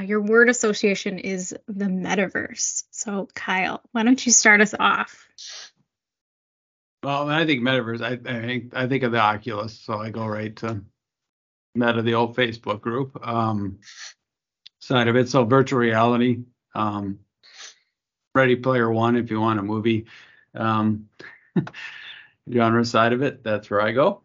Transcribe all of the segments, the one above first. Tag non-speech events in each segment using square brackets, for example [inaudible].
uh, your word association is the metaverse. So, Kyle, why don't you start us off? Well, I think metaverse. I, I think I think of the Oculus, so I go right to Meta, the old Facebook group um, side of it. So virtual reality, um, Ready Player One, if you want a movie um, [laughs] genre side of it, that's where I go.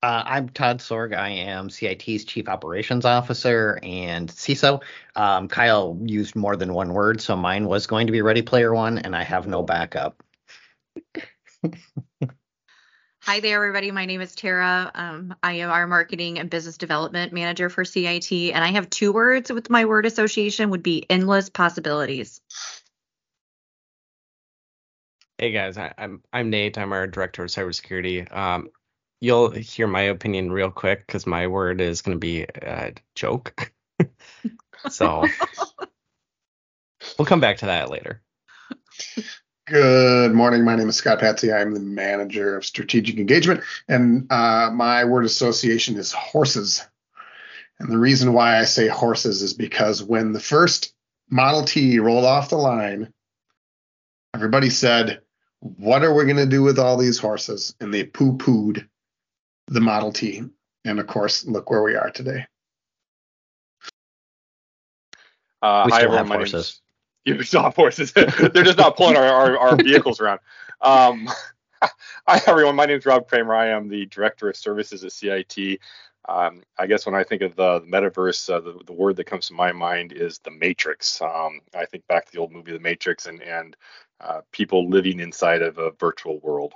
Uh, I'm Todd Sorg. I am CIT's Chief Operations Officer and CISO. Um, Kyle used more than one word, so mine was going to be Ready Player One, and I have no backup. [laughs] Hi there, everybody. My name is Tara. Um, I am our marketing and business development manager for CIT, and I have two words with my word association would be endless possibilities. Hey guys, I, am I'm Nate. I'm our director of cybersecurity. Um, you'll hear my opinion real quick because my word is going to be a joke. [laughs] so we'll come back to that later. Good morning. My name is Scott Patsy. I'm the manager of strategic engagement, and uh, my word association is horses. And the reason why I say horses is because when the first Model T rolled off the line, everybody said, What are we going to do with all these horses? And they poo pooed the Model T. And of course, look where we are today. Uh, we hi, still everyone. have horses. [laughs] You still have horses. [laughs] They're just not pulling our, our, our [laughs] vehicles around. Um, hi, everyone. My name is Rob Kramer. I am the Director of Services at CIT. Um, I guess when I think of the, the metaverse, uh, the, the, word that comes to my mind is the Matrix. Um, I think back to the old movie The Matrix and, and uh, people living inside of a virtual world.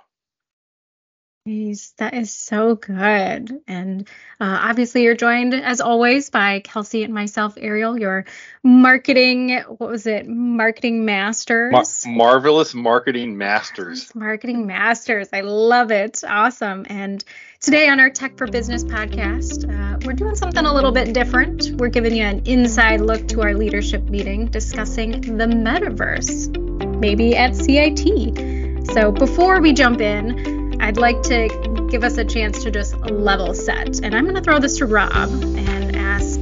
That is so good. And uh, obviously, you're joined as always by Kelsey and myself, Ariel, your marketing, what was it? Marketing masters. Mar- marvelous marketing masters. Marketing masters. I love it. Awesome. And today on our Tech for Business podcast, uh, we're doing something a little bit different. We're giving you an inside look to our leadership meeting discussing the metaverse, maybe at CIT. So before we jump in, I'd like to give us a chance to just level set. And I'm going to throw this to Rob and ask,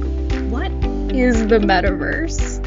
what is the metaverse?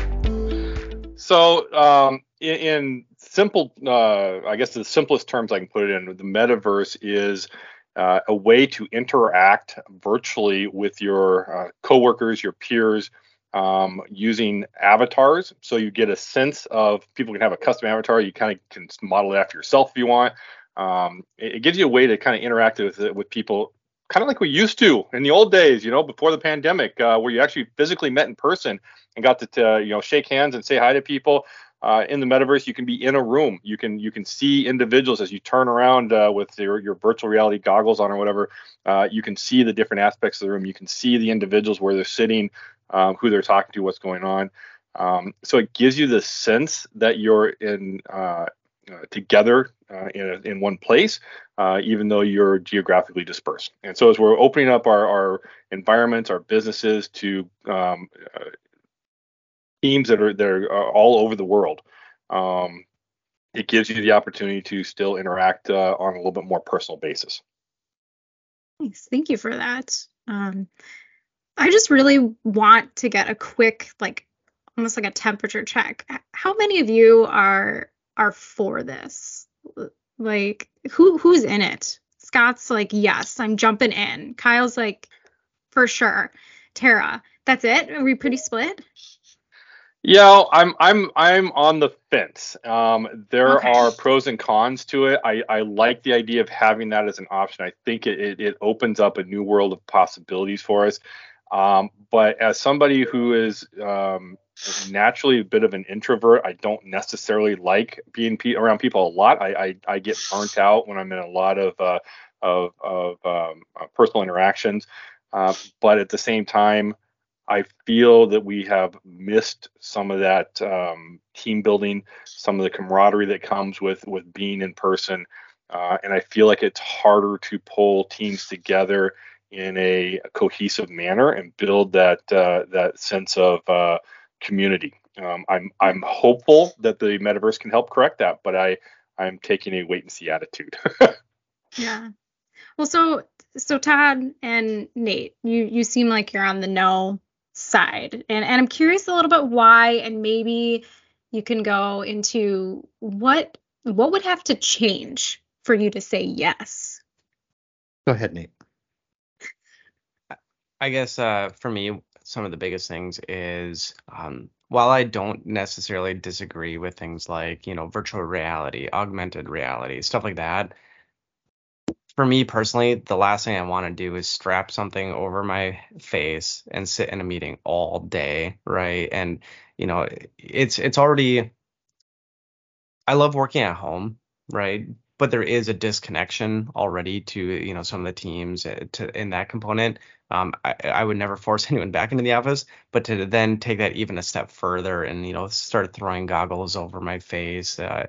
So, um, in, in, simple, uh, I guess the simplest terms I can put it in, the metaverse is uh, a way to interact virtually with your uh, coworkers, your peers, um, using avatars. So you get a sense of people can have a custom avatar. You kind of can model it after yourself if you want. Um, it, it, gives you a way to kind of interact with with people, kind of like we used to in the old days, you know, before the pandemic, uh, where you actually physically met in person and got to, to you know shake hands and say hi to people. Uh, in the metaverse, you can be in a room. You can you can see individuals as you turn around uh, with your, your virtual reality goggles on or whatever. Uh, you can see the different aspects of the room. You can see the individuals where they're sitting, um, who they're talking to, what's going on. Um, so it gives you the sense that you're in uh, uh, together uh, in, a, in one place, uh, even though you're geographically dispersed. And so, as we're opening up our, our environments, our businesses to um, uh, teams that are that are all over the world, um, it gives you the opportunity to still interact uh, on a little bit more personal basis. Thanks. Thank you for that. Um, I just really want to get a quick, like, almost like a temperature check. How many of you are are for this. Like who who's in it? Scott's like, yes, I'm jumping in. Kyle's like, for sure. Tara, that's it. Are we pretty split? Yeah, I'm I'm I'm on the fence. Um, there okay. are pros and cons to it. I, I like the idea of having that as an option. I think it, it, it opens up a new world of possibilities for us. Um, but as somebody who is um, naturally a bit of an introvert. I don't necessarily like being pe- around people a lot. I, I, I get burnt out when I'm in a lot of uh, of, of um, uh, personal interactions. Uh, but at the same time, I feel that we have missed some of that um, team building, some of the camaraderie that comes with with being in person, uh, and I feel like it's harder to pull teams together in a cohesive manner and build that uh, that sense of uh, community. Um, I'm I'm hopeful that the metaverse can help correct that, but I I'm taking a wait and see attitude. [laughs] yeah. Well, so so Todd and Nate, you you seem like you're on the no side, and and I'm curious a little bit why, and maybe you can go into what what would have to change for you to say yes. Go ahead, Nate. I guess uh, for me, some of the biggest things is um, while I don't necessarily disagree with things like, you know, virtual reality, augmented reality, stuff like that, for me personally, the last thing I want to do is strap something over my face and sit in a meeting all day, right? And you know, it's it's already I love working at home, right? But there is a disconnection already to you know some of the teams uh, to in that component. Um, I, I would never force [laughs] anyone back into the office, but to then take that even a step further and you know start throwing goggles over my face, uh,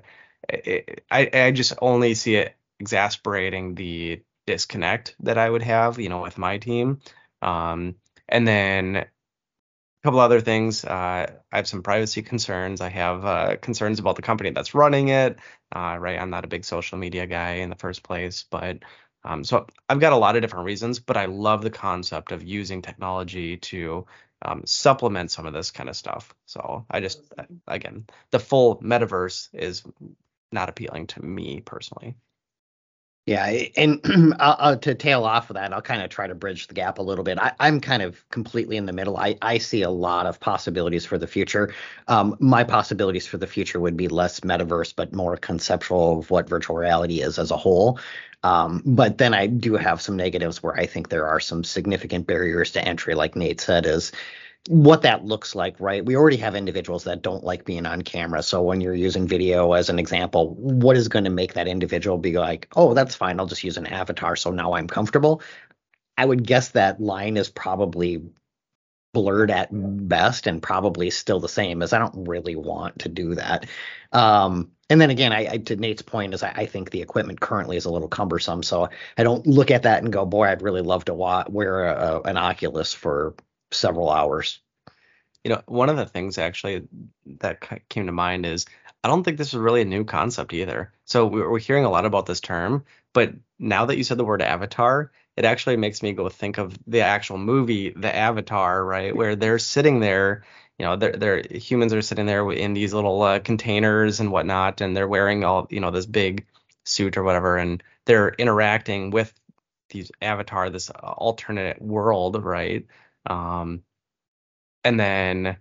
it, I I just only see it exasperating the disconnect that I would have, you know, with my team. Um, and then couple other things. Uh, I have some privacy concerns. I have uh, concerns about the company that's running it. Uh, right, I'm not a big social media guy in the first place, but um, so I've got a lot of different reasons. But I love the concept of using technology to um, supplement some of this kind of stuff. So I just, again, the full metaverse is not appealing to me personally. Yeah, and [clears throat] to tail off of that, I'll kind of try to bridge the gap a little bit. I, am kind of completely in the middle. I, I see a lot of possibilities for the future. Um, my possibilities for the future would be less metaverse, but more conceptual of what virtual reality is as a whole. Um, but then I do have some negatives where I think there are some significant barriers to entry, like Nate said, is what that looks like, right? We already have individuals that don't like being on camera. So when you're using video as an example, what is going to make that individual be like, oh, that's fine. I'll just use an avatar. So now I'm comfortable. I would guess that line is probably blurred at best and probably still the same as I don't really want to do that. Um, and then again, I, I, to Nate's point is I, I, think the equipment currently is a little cumbersome, so I don't look at that and go, boy, I'd really love to wa- wear a, a, an Oculus for several hours. You know, one of the things actually that came to mind is I don't think this is really a new concept either. So we're hearing a lot about this term, but now that you said the word avatar, it actually makes me go think of the actual movie, The Avatar, right, where they're sitting there. You know, they're, they're humans are sitting there in these little uh, containers and whatnot, and they're wearing all you know this big suit or whatever, and they're interacting with these avatar, this alternate world, right? Um, and then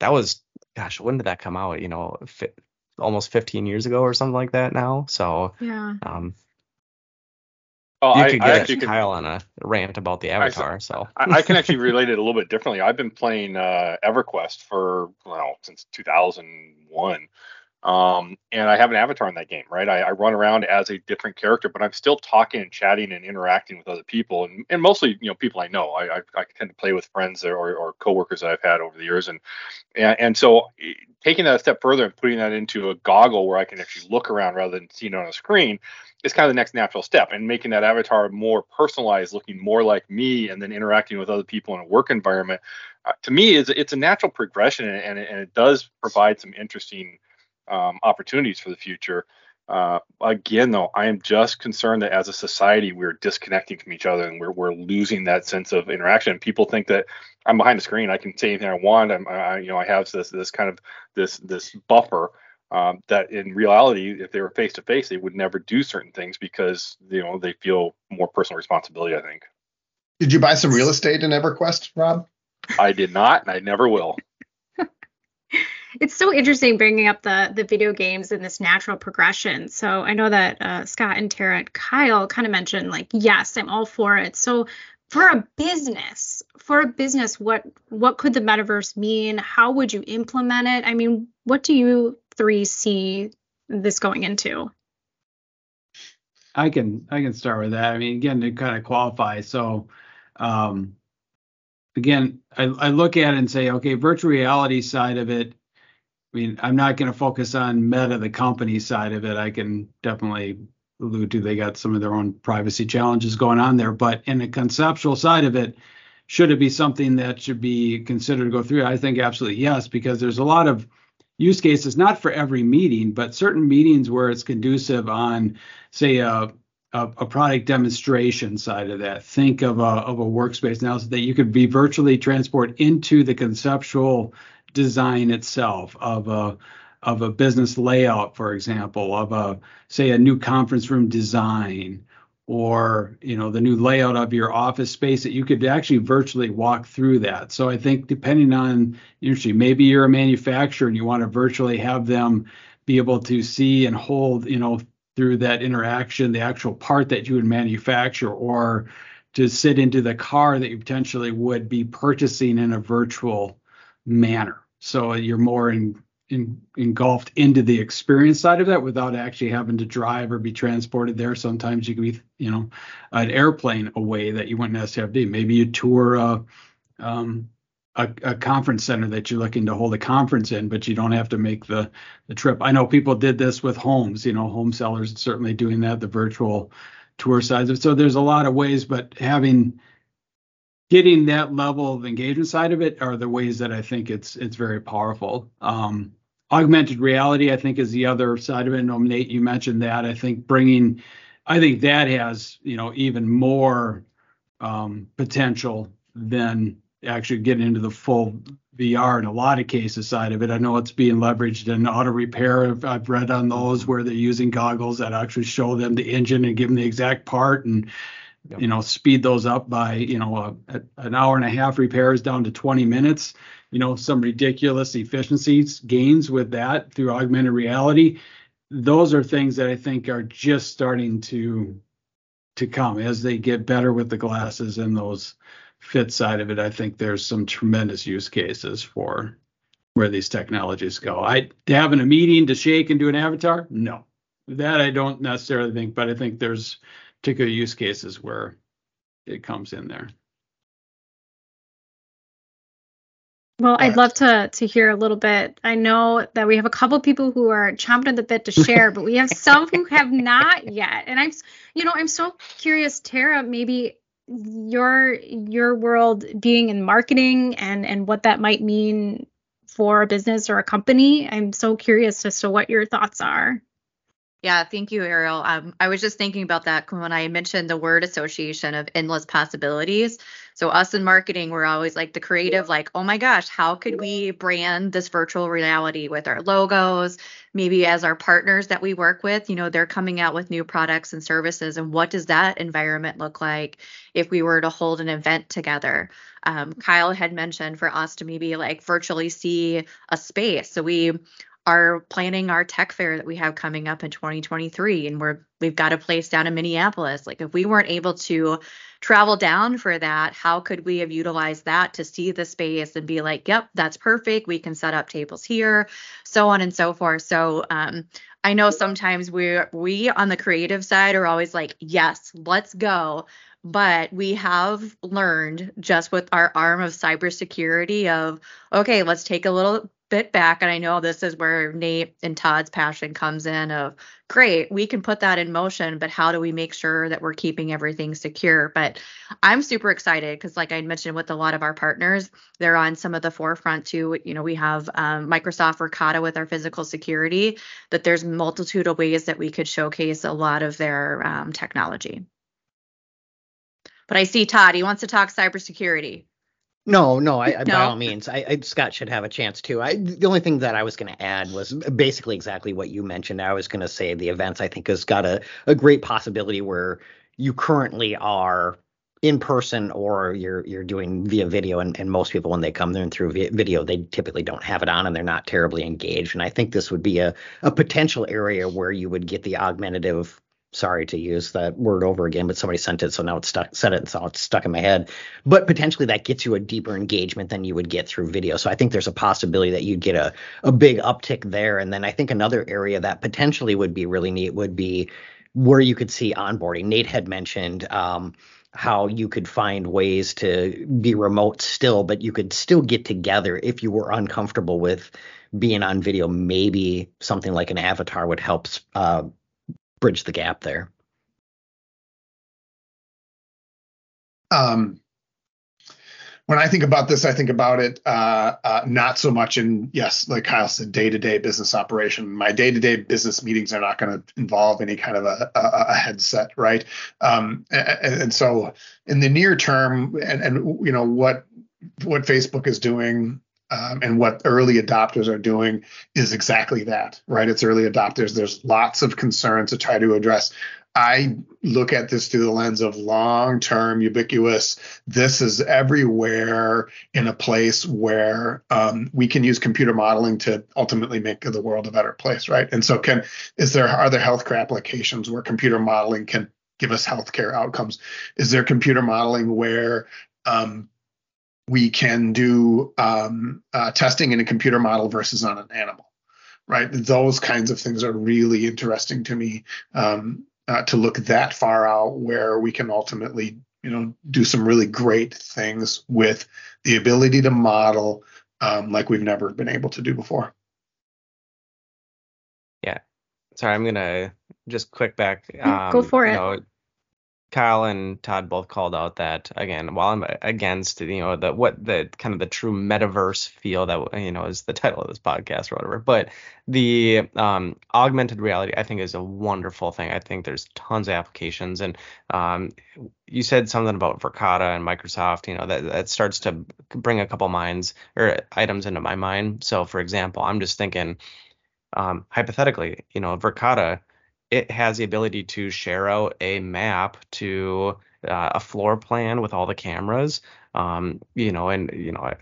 that was, gosh, when did that come out? You know, fi- almost 15 years ago or something like that now. So, yeah. Um, Oh, you I, could I get actually Kyle on a rant about the Avatar. I, so I, I, can actually relate it a little bit differently. I've been playing uh, EverQuest for well since 2001, um, and I have an avatar in that game, right? I, I, run around as a different character, but I'm still talking and chatting and interacting with other people, and, and mostly, you know, people I know. I, I, I tend to play with friends or, or coworkers that I've had over the years, and and, and so eh, taking that a step further and putting that into a goggle where I can actually look around rather than seeing it on a screen is kind of the next natural step, and making that avatar more personalized, looking more like me, and then interacting with other people in a work environment. Uh, to me, is it's a natural progression, and, and it does provide some interesting um, opportunities for the future. Uh, again, though, I am just concerned that as a society we're disconnecting from each other and we're we're losing that sense of interaction. People think that I'm behind the screen, I can say anything I want. I'm, I, you know, I have this this kind of this this buffer. Um, that in reality, if they were face to face, they would never do certain things because you know they feel more personal responsibility. I think. Did you buy some real estate in EverQuest, Rob? I did not, and I never will it's so interesting bringing up the the video games and this natural progression. So I know that uh, Scott and Tara and Kyle kind of mentioned like, yes, I'm all for it. So for a business, for a business, what what could the metaverse mean? How would you implement it? I mean, what do you three see this going into? I can I can start with that. I mean, again, to kind of qualify. So, um, again, I, I look at it and say, okay, virtual reality side of it I mean, I'm not going to focus on Meta, the company side of it. I can definitely allude to they got some of their own privacy challenges going on there. But in the conceptual side of it, should it be something that should be considered to go through? I think absolutely yes, because there's a lot of use cases, not for every meeting, but certain meetings where it's conducive on, say, a, a, a, product demonstration side of that. Think of a of a workspace now so that you could be virtually transport into the conceptual design itself of a of a business layout, for example, of a say a new conference room design or you know the new layout of your office space that you could actually virtually walk through that. So I think depending on industry, maybe you're a manufacturer and you want to virtually have them be able to see and hold, you know, through that interaction, the actual part that you would manufacture, or to sit into the car that you potentially would be purchasing in a virtual manner. So you're more in, in, engulfed into the experience side of that without actually having to drive or be transported there. Sometimes you can be, you know, an airplane away that you wouldn't necessarily have to. Maybe you tour a, um, a, a, conference center that you're looking to hold a conference in, but you don't have to make the the trip. I know people did this with homes. You know, home sellers certainly doing that. The virtual tour sides. So there's a lot of ways, but having getting that level of engagement side of it are the ways that I think it's it's very powerful. Um, augmented reality, I think, is the other side of it. No, Nate, you mentioned that. I think bringing, I think that has you know even more um, potential than actually get into the full VR in a lot of cases side of it. I know it's being leveraged in auto repair. I've, read on those mm-hmm. where they're using goggles that actually show them the engine and give them the exact part and yep. you know speed those up by you know a, a, an hour and a half repairs down to 20 minutes. You know some ridiculous efficiencies gains with that through augmented reality. Those are things that I think are just starting to to come as they get better with the glasses and those fit side of it, I think there's some tremendous use cases for where these technologies go. I having a meeting to shake and do an avatar, no, that I don't necessarily think, but I think there's particular use cases where it comes in there. Well, I'd love to to hear a little bit. I know that we have a couple people who are chomping at the bit to share, but we have some who have [laughs] not yet. And I'm, you know, I'm so curious, Tara. Maybe your your world being in marketing and and what that might mean for a business or a company. I'm so curious as to what your thoughts are. Yeah, thank you, Ariel. Um, I was just thinking about that when I mentioned the word association of endless possibilities. So us in marketing, we're always like the creative, like, oh my gosh, how could we brand this virtual reality with our logos? Maybe as our partners that we work with, you know, they're coming out with new products and services. And what does that environment look like if we were to hold an event together? Um, Kyle had mentioned for us to maybe like virtually see a space. So we are planning our tech fair that we have coming up in 2023 and we're we've got a place down in Minneapolis. Like if we weren't able to travel down for that how could we have utilized that to see the space and be like yep that's perfect. We can set up tables here so on and so forth. So um, I know sometimes we we on the creative side are always like yes let's go but we have learned just with our arm of cybersecurity of okay let's take a little bit back and i know this is where nate and todd's passion comes in of great we can put that in motion but how do we make sure that we're keeping everything secure? But i'm super excited because like i mentioned with a lot of our partners they're on some of the forefront too. You know we have um, microsoft Verkada with our physical security that there's multitude of ways that we could showcase a lot of their um, technology. But i see todd he wants to talk cybersecurity no, no, I, no. by all means, I, I, Scott should have a chance too. I, the only thing that I was going to add was basically exactly what you mentioned. I was going to say the events I think has got a, a great possibility where you currently are in person or you're you're doing via video and, and most people when they come in through video they typically don't have it on and they're not terribly engaged and i think this would be a, a potential area where you would get the augmentative sorry to use that word over again, but somebody sent it, so now it's stuck said it, so it's stuck in my head. But potentially that gets you a deeper engagement than you would get through video. So I think there's a possibility that you'd get a a big uptick there. And then I think another area that potentially would be really neat would be where you could see onboarding. Nate had mentioned um, how you could find ways to be remote still, but you could still get together if you were uncomfortable with being on video. Maybe something like an avatar would help uh, bridge the gap there. Um, when I think about this, I think about it uh, uh, not so much in yes, like Kyle said, day to day business operation. My day to day business meetings are not going to involve any kind of a, a, a headset, right? Um, and, and, so in the near term, and, and you know what what Facebook is doing. Um, and what early adopters are doing is exactly that, right? It's early adopters. There's lots of concerns to try to address. I look at this through the lens of long term, ubiquitous. This is everywhere in a place where um, we can use computer modeling to ultimately make the world a better place, right? And so, can is there are there healthcare applications where computer modeling can give us healthcare outcomes? Is there computer modeling where um, we can do um, uh, testing in a computer model versus on an animal? right? Those kinds of things are really interesting to me. Um, uh, to look that far out where we can ultimately you know do some really great things with the ability to model um, like we've never been able to do before yeah sorry i'm gonna just click back um, go for it know, Kyle and Todd both called out that again, while I'm against you know the what the kind of the true metaverse feel that you know is the title of this podcast or whatever, but the um, augmented reality I think is a wonderful thing. I think there's tons of applications, and um, you said something about Verkada and Microsoft. You know that that starts to bring a couple minds or items into my mind. So for example, I'm just thinking um, hypothetically, you know, Verkada it has the ability to share out a map to uh, a floor plan with all the cameras. Um, you know, and you know,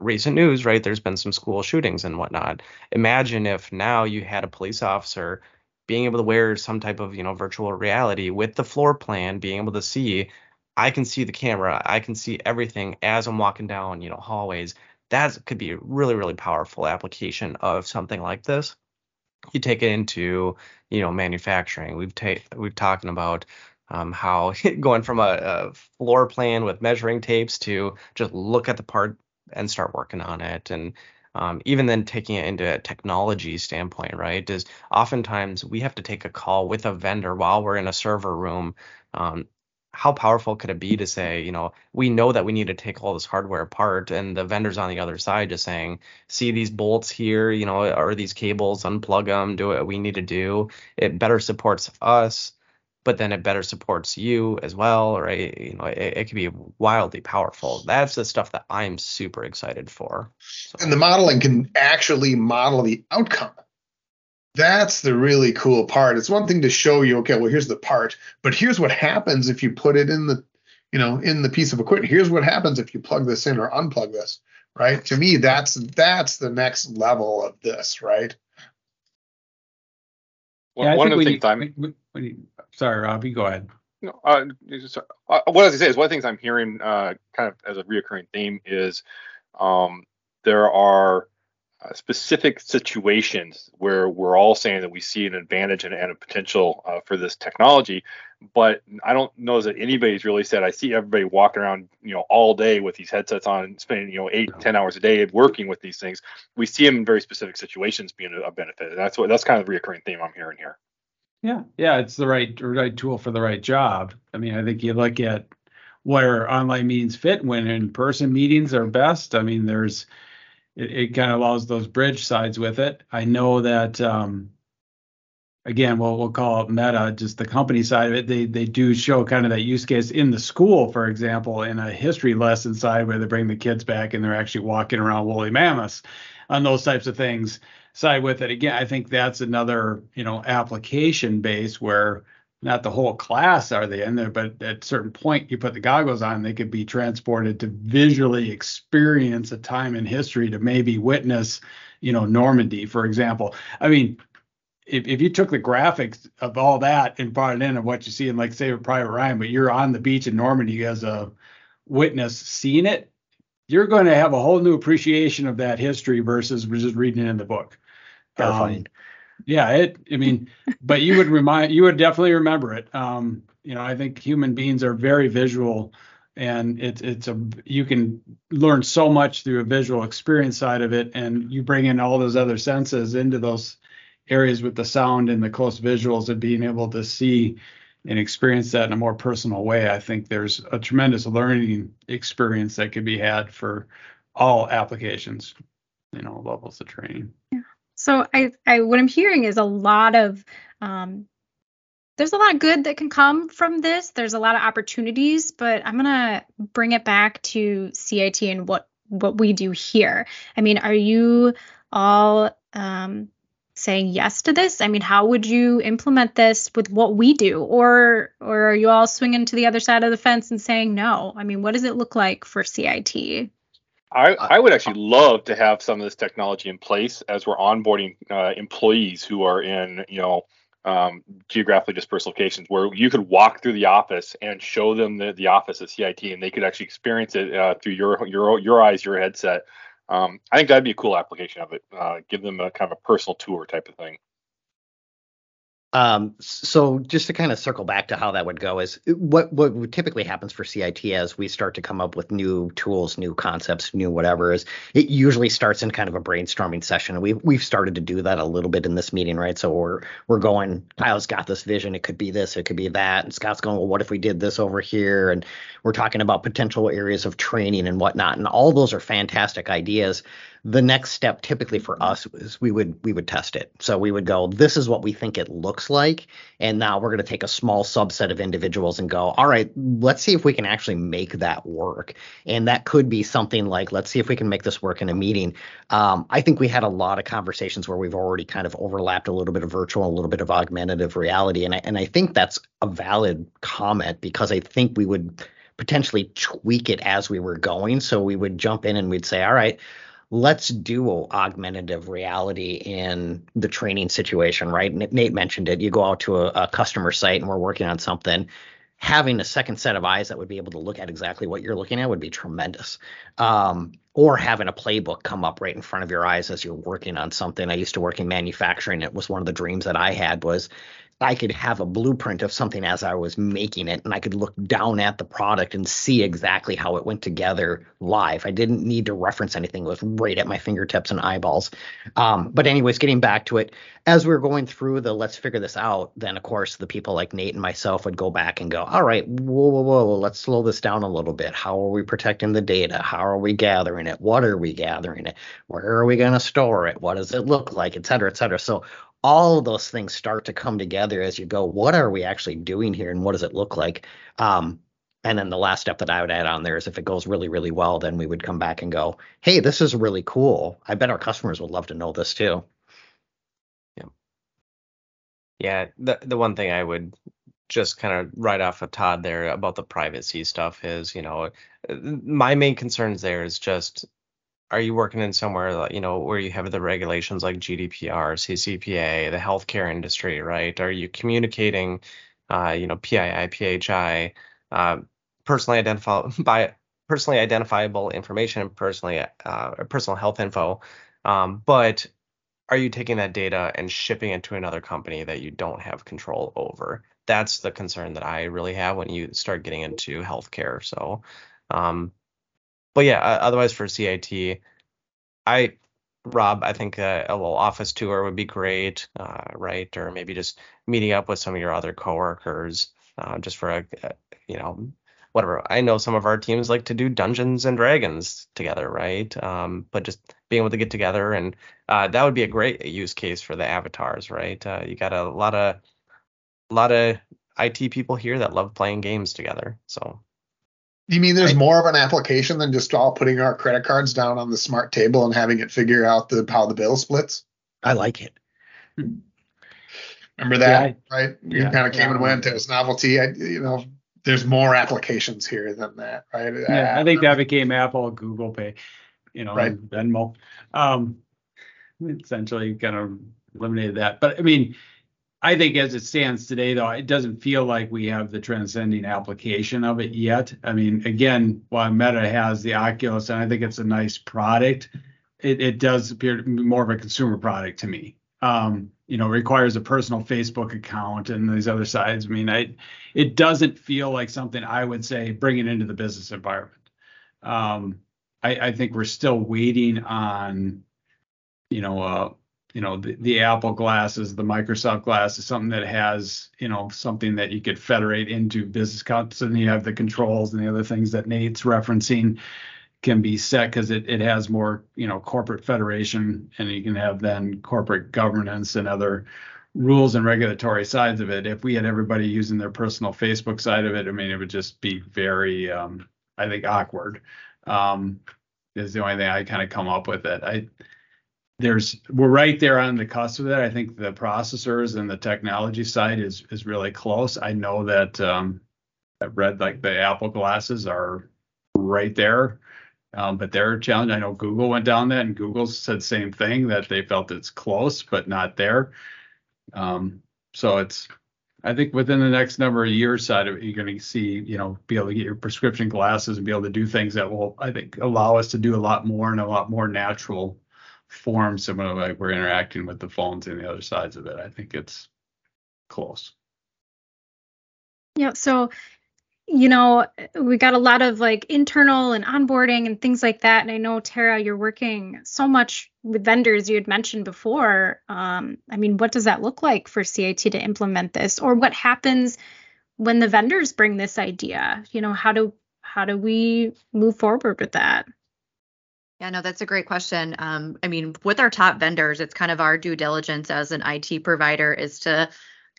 recent news, right? There's been some school shootings and whatnot. Imagine if now you had a police officer being able to wear some type of you know virtual reality with the floor plan, being able to see. I can see the camera. I can see everything as I'm walking down, you know, hallways. That could be a really, really powerful application of something like this you take it into you know manufacturing. We've ta- we've talking about um, how [laughs] going from a, a, floor plan with measuring tapes to just look at the part and start working on it. And um, even then taking it into a technology standpoint right is oftentimes we have to take a call with a vendor while we're in a server room um, how powerful could it be to say, you know, we know that we need to take all this hardware apart, and the vendors on the other side just saying, see these bolts here, you know, or these cables, unplug them, do what we need to do. It better supports us, but then it better supports you as well, right? You know, it, it can be wildly powerful. That's the stuff that I'm super excited for. So. And the modeling can actually model the outcome that's the really cool part. It's one thing to show you, okay, well, here's the part, but here's what happens if you put it in the, you know, in the piece of equipment. Here's what happens if you plug this in or unplug this, right? To me, that's that's the next level of this, right? Yeah, one of the things I'm sorry, Robbie, go ahead. No, uh, uh, what I was gonna say is one of the things I'm hearing uh, kind of as a reoccurring theme is um, there are uh, specific situations where we're all saying that we see an advantage and, and a potential uh, for this technology, but I don't know that anybody's really said. I see everybody walking around, you know, all day with these headsets on, spending you know eight, ten hours a day working with these things. We see them in very specific situations being a, benefit. And that's what that's kind of the recurring theme I'm hearing here. Yeah, yeah, it's the right right tool for the right job. I mean, I think you look at where online meetings fit when in-person meetings are best. I mean, there's it, it kind of allows those bridge sides with it. I know that um, again, we'll we'll call it meta, just the company side of it. They they do show kind of that use case in the school, for example, in a history lesson side where they bring the kids back and they're actually walking around woolly mammoths on those types of things. Side with it again, I think that's another you know application base where not the whole class are they in there, but at a certain point you put the goggles on, they could be transported to visually experience a time in history to maybe witness, you know, Normandy, for example. I mean, if, if you took the graphics of all that and brought it in of what you see in like say Private Ryan, but you're on the beach in Normandy as a witness seeing it, you're going to have a whole new appreciation of that history versus just reading it in the book. Um, yeah, it. I mean, but you would remind, you would definitely remember it. Um, you know, I think human beings are very visual, and it's it's a you can learn so much through a visual experience side of it, and you bring in all those other senses into those areas with the sound and the close visuals and being able to see, and experience that in a more personal way, I think there's a tremendous learning experience that could be had for all applications, you know, levels of training. Yeah. So I, I what I'm hearing is a lot of um, there's a lot of good that can come from this. There's a lot of opportunities, but I'm gonna bring it back to CIT and what what we do here. I mean, are you all um, saying yes to this? I mean, how would you implement this with what we do, or or are you all swinging to the other side of the fence and saying no? I mean, what does it look like for CIT? I, I would actually love to have some of this technology in place as we're onboarding uh, employees who are in, you know, um, geographically dispersed locations where you could walk through the office and show them the, the office at CIT and they could actually experience it uh, through your your your eyes, your headset. Um, I think that'd be a cool application of it. Uh, give them a kind of a personal tour type of thing. Um, so just to kind of circle back to how that would go is what what typically happens for CIT as we start to come up with new tools, new concepts, new whatever is it usually starts in kind of a brainstorming session. And we've we've started to do that a little bit in this meeting, right? So we're we're going, Kyle's got this vision, it could be this, it could be that, and Scott's going, well, what if we did this over here? And we're talking about potential areas of training and whatnot, and all those are fantastic ideas the next step typically for us is we would we would test it. So we would go, this is what we think it looks like, and now we're going to take a small subset of individuals and go, all right, let's see if we can actually make that work. And that could be something like, let's see if we can make this work in a meeting. Um, I think we had a lot of conversations where we've already kind of overlapped a little bit of virtual, a little bit of augmentative reality, and I, and I think that's a valid comment because I think we would potentially tweak it as we were going. So we would jump in and we'd say, all right let's do augmentative reality in the training situation, right? Nate mentioned it. You go out to a, a, customer site and we're working on something. Having a second set of eyes that would be able to look at exactly what you're looking at would be tremendous. Um, or having a playbook come up right in front of your eyes as you're working on something. I used to work in manufacturing. It was one of the dreams that I had was I could have a blueprint of something as I was making it, and I could look down at the product and see exactly how it went together live. I didn't need to reference anything; it was right at my fingertips and eyeballs. Um, but anyways, getting back to it, as we are going through the let's figure this out, then of course the people like Nate and myself would go back and go, all right, whoa, whoa, whoa, let's slow this down a little bit. How are we protecting the data? How are we gathering it? What are we gathering it? Where are we going to store it? What does it look like, et cetera, et cetera. So all those things start to come together as you go what are we actually doing here and what does it look like? Um, and then the last step that i would add on there is if it goes really really well then we would come back and go hey this is really cool. I bet our customers would love to know this too. Yeah. Yeah the, the one thing i would just kind of right off of todd there about the privacy stuff is you know my main concerns there is just are you working in somewhere you know where you have the regulations like GDPR, CCPA, the healthcare industry, right? Are you communicating, uh, you know, PII, PHI, uh, personally identifiable [laughs] by personally identifiable information, personally uh, personal health info, um, but are you taking that data and shipping it to another company that you don't have control over? That's the concern that I really have when you start getting into healthcare. So, um, but yeah, otherwise for CIT, I Rob, I think a, little office tour would be great, uh, right? Or maybe just meeting up with some of your other coworkers, uh, just for a, a, you know, whatever. I know some of our teams like to do Dungeons and Dragons together, right? Um, but just being able to get together and uh, that would be a great use case for the avatars, right? Uh, you got a lot of, a lot of IT people here that love playing games together, so you mean there's more of an application than just all putting our credit cards down on the smart table and having it figure out the how the bill splits? I like it. Remember that, yeah, right? You yeah, kind of came yeah. and went. It was novelty. I, you know, there's more applications here than that, right? Yeah, I, I think that became Apple, Google Pay, you know, right. Venmo. Um, essentially, kind of eliminated that. But I mean, I think as it stands today, though, it doesn't feel like we have the transcending application of it yet. I mean, again, while Meta has the Oculus, and I think it's a nice product, it, it does appear to be more of a consumer product to me. Um, you know, requires a personal Facebook account and these other sides. I mean, I, it doesn't feel like something I would say bring it into the business environment. Um, I, I think we're still waiting on, you know, uh, you know the, the apple glasses the microsoft glass is something that has you know something that you could federate into business cards. And you have the controls and the other things that nate's referencing can be set because it, it has more you know corporate federation. And you can have then corporate governance and other rules and regulatory sides of it. If we had everybody using their personal facebook side of it i mean it would just be very um, i think awkward. Um, is the only thing i kind of come up with it. I there's we're right there on the cusp of that. I think the processors and the technology side is is really close. I know that um, I've read like the Apple glasses are right there, um, but they're a challenge. I know Google went down that, and Google said same thing that they felt it's close but not there. Um, so it's I think within the next number of years side of you're going to see, you know, be able to get your prescription glasses and be able to do things that will, I think, allow us to do a lot more and a lot more natural form similar like we're interacting with the phones and the other sides of it. I think it's close. Yeah. So, you know, we got a lot of like internal and onboarding and things like that. And I know Tara, you're working so much with vendors you had mentioned before. Um, I mean, what does that look like for CIT to implement this, or what happens when the vendors bring this idea? You know, how do how do we move forward with that? Yeah, no, that's a great question. Um, I mean, with our top vendors, it's kind of our due diligence as an IT provider is to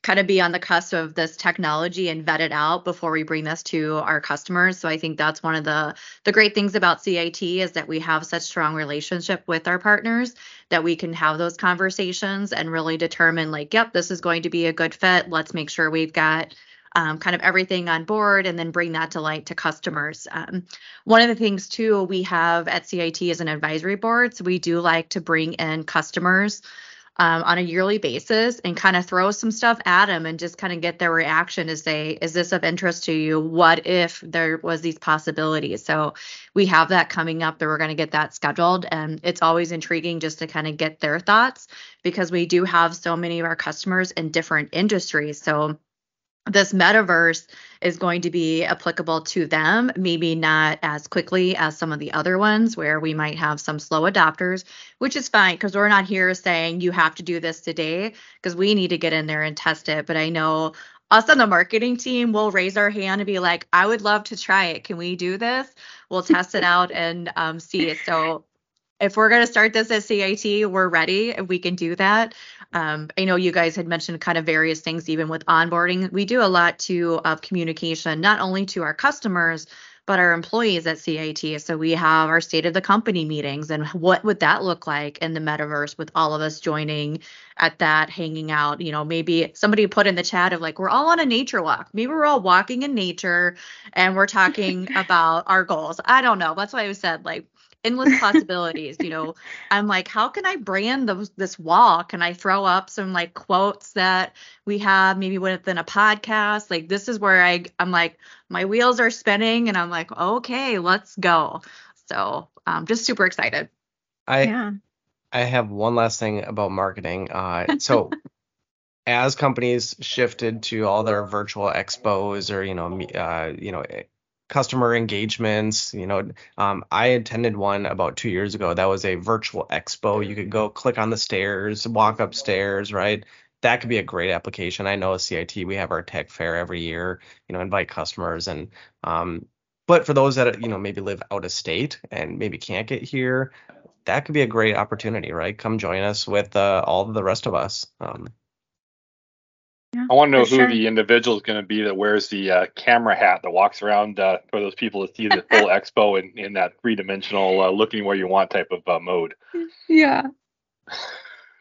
kind of be on the cusp of this technology and vet it out before we bring this to our customers. So I think that's one of the the great things about CIT is that we have such strong relationship with our partners that we can have those conversations and really determine like, yep, this is going to be a good fit. Let's make sure we've got um, kind of everything on board and then bring that to light to customers. Um, one of the things too we have at CIT is an advisory board, so we do like to bring in customers. Um, on a yearly basis and kind of throw some stuff at them and just kind of get their reaction to say, is this of interest to you? What if there was these possibilities? So we have that coming up that we're going to get that scheduled. And it's always intriguing just to kind of get their thoughts because we do have so many of our customers in different industries. So this metaverse is going to be applicable to them, maybe not as quickly as some of the other ones where we might have some slow adopters, which is fine because we're not here saying you have to do this today because we need to get in there and test it. But I know us on the marketing team will raise our hand and be like, I would love to try it. Can we do this? We'll test it out and um, see it. So if we're going to start this at CIT, we're ready and we can do that. Um, I know you guys had mentioned kind of various things, even with onboarding. We do a lot too of communication, not only to our customers, but our employees at CIT. So we have our state of the company meetings and what would that look like in the metaverse with all of us joining at that, hanging out. You know, maybe somebody put in the chat of like, we're all on a nature walk. Maybe we're all walking in nature and we're talking [laughs] about our goals. I don't know. That's why I said like endless possibilities. you know, I'm like, how can I brand those, this walk? Can I throw up some like quotes that we have maybe within a podcast? Like, this is where I, I'm like, my wheels are spinning, and I'm like, okay, let's go. So, I'm um, just super excited. I yeah. I have one last thing about marketing. Uh, so. [laughs] as companies shifted to all their virtual expos or you know uh, you know customer engagements. You know, um, I attended one about two years ago. That was a virtual expo. You could go click on the stairs, walk upstairs, right? That could be a great application. I know at CIT, we have our tech fair every year, you know, invite customers and um, but for those that you know maybe live out of state and maybe can't get here, that could be a great opportunity, right? Come join us with uh, all of the rest of us. Um, yeah, I want to know who sure. the individual is going to be that wears the uh, camera hat that walks around uh, for those people to see the [laughs] full expo in, in that three dimensional uh, looking where you want type of uh, mode. Yeah.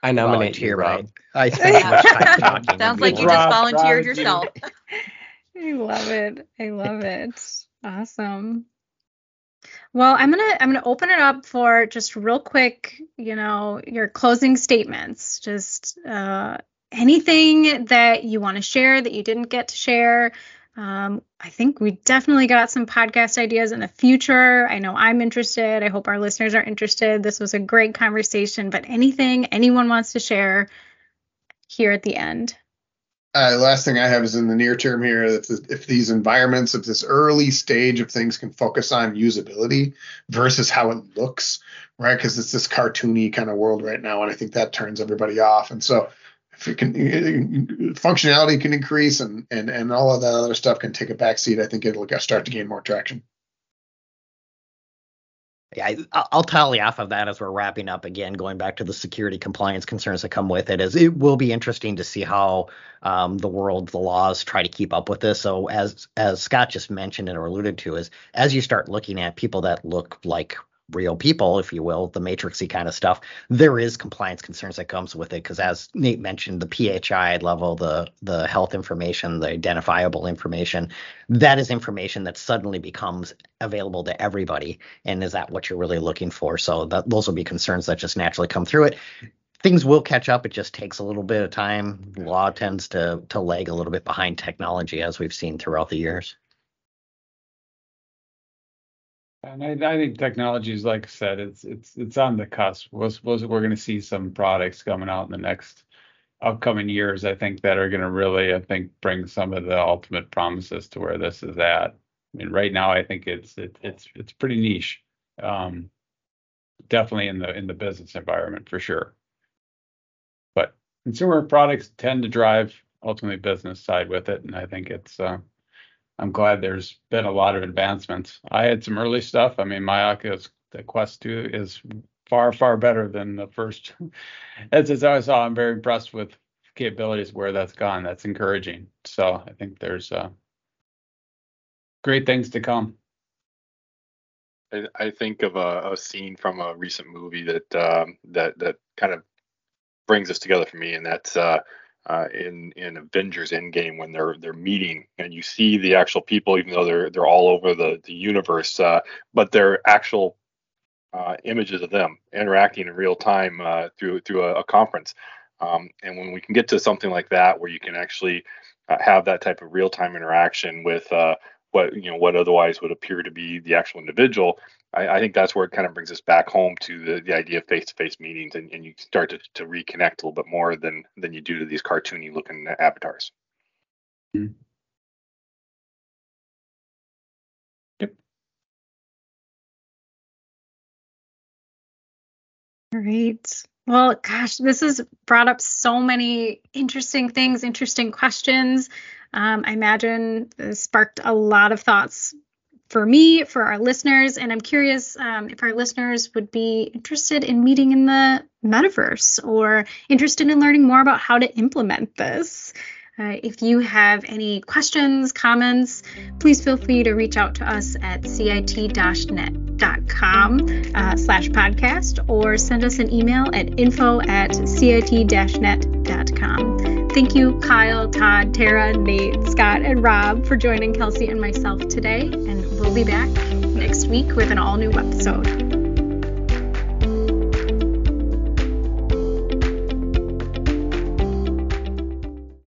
I nominate you, Rob. I spent much time talking. Sounds like you Rob, just volunteered Rob, yourself. [laughs] I love it. I love [laughs] it. Awesome. Well, I'm gonna I'm gonna open it up for just real quick, you know, your closing statements. Just uh, anything that you want to share that you didn't get to share. Um, I think we definitely got some podcast ideas in the future. I know I'm interested. I hope our listeners are interested. This was a great conversation, but anything anyone wants to share here at the end. uh, last thing I have is in the near term here. If, if these environments, if this early stage of things can focus on usability versus how it looks, right? Because it's this cartoony kind of world right now, and I think that turns everybody off. And so, functionality can increase, and and and all of that other stuff can take a backseat, I think it'll start to gain more traction. Yeah, I'll tally off of that as we're wrapping up again, going back to the security compliance concerns that come with it. Is it will be interesting to see how um, the world, the laws try to keep up with this. So as as Scott just mentioned and alluded to, is as you start looking at people that look like real people, if you will, the matrixy kind of stuff, there is compliance concerns that comes with it. Because as Nate mentioned, the PHI level, the the health information, the identifiable information, that is information that suddenly becomes available to everybody. And is that what you're really looking for? So that, those will be concerns that just naturally come through it. Things will catch up. It just takes a little bit of time. Law tends to to lag a little bit behind technology, as we've seen throughout the years. And I, I think technology is like I said, it's it's it's on the cusp. We're suppose we're going to see some products coming out in the next upcoming years. I think that are going to really, I think, bring some of the ultimate promises to where this is at. I mean, right now, I think it's it, it's it's pretty niche. Um, definitely in the in the business environment for sure. But consumer products tend to drive ultimately business side with it, and I think it's uh, I'm glad there's been a lot of advancements. I had some early stuff. I mean, my Oculus the Quest 2 is far far better than the first. [laughs] as, as I saw, I'm very impressed with capabilities where that's gone. That's encouraging. So I think there's uh, great things to come. I, I think of a, a, scene from a recent movie that um, that that kind of brings us together for me, and that's uh, uh, in in Avengers Endgame when they're they're meeting and you see the actual people, even though they're they're all over the the universe, uh, but they're actual uh, images of them interacting in real time uh, through through a, a conference. Um, and when we can get to something like that, where you can actually uh, have that type of real time interaction with uh, what you know what otherwise would appear to be the actual individual, I, I, think that's where it kind of brings us back home to the, the idea of face-to-face meetings, and, and you start to, to reconnect a little bit more than than you do to these cartoony looking avatars. Mm-hmm. Yep. Great. Well, gosh, this has brought up so many interesting things, interesting questions. Um, I imagine sparked a lot of thoughts for me, for our listeners, and I'm curious um, if our listeners would be interested in meeting in the metaverse or interested in learning more about how to implement this. Uh, if you have any questions, comments, please feel free to reach out to us at cit-net.com uh, slash podcast or send us an email at info at cit-net.com. Thank you, Kyle, Todd, Tara, Nate, Scott, and Rob for joining Kelsey and myself today, and we'll be back next week with an all new episode.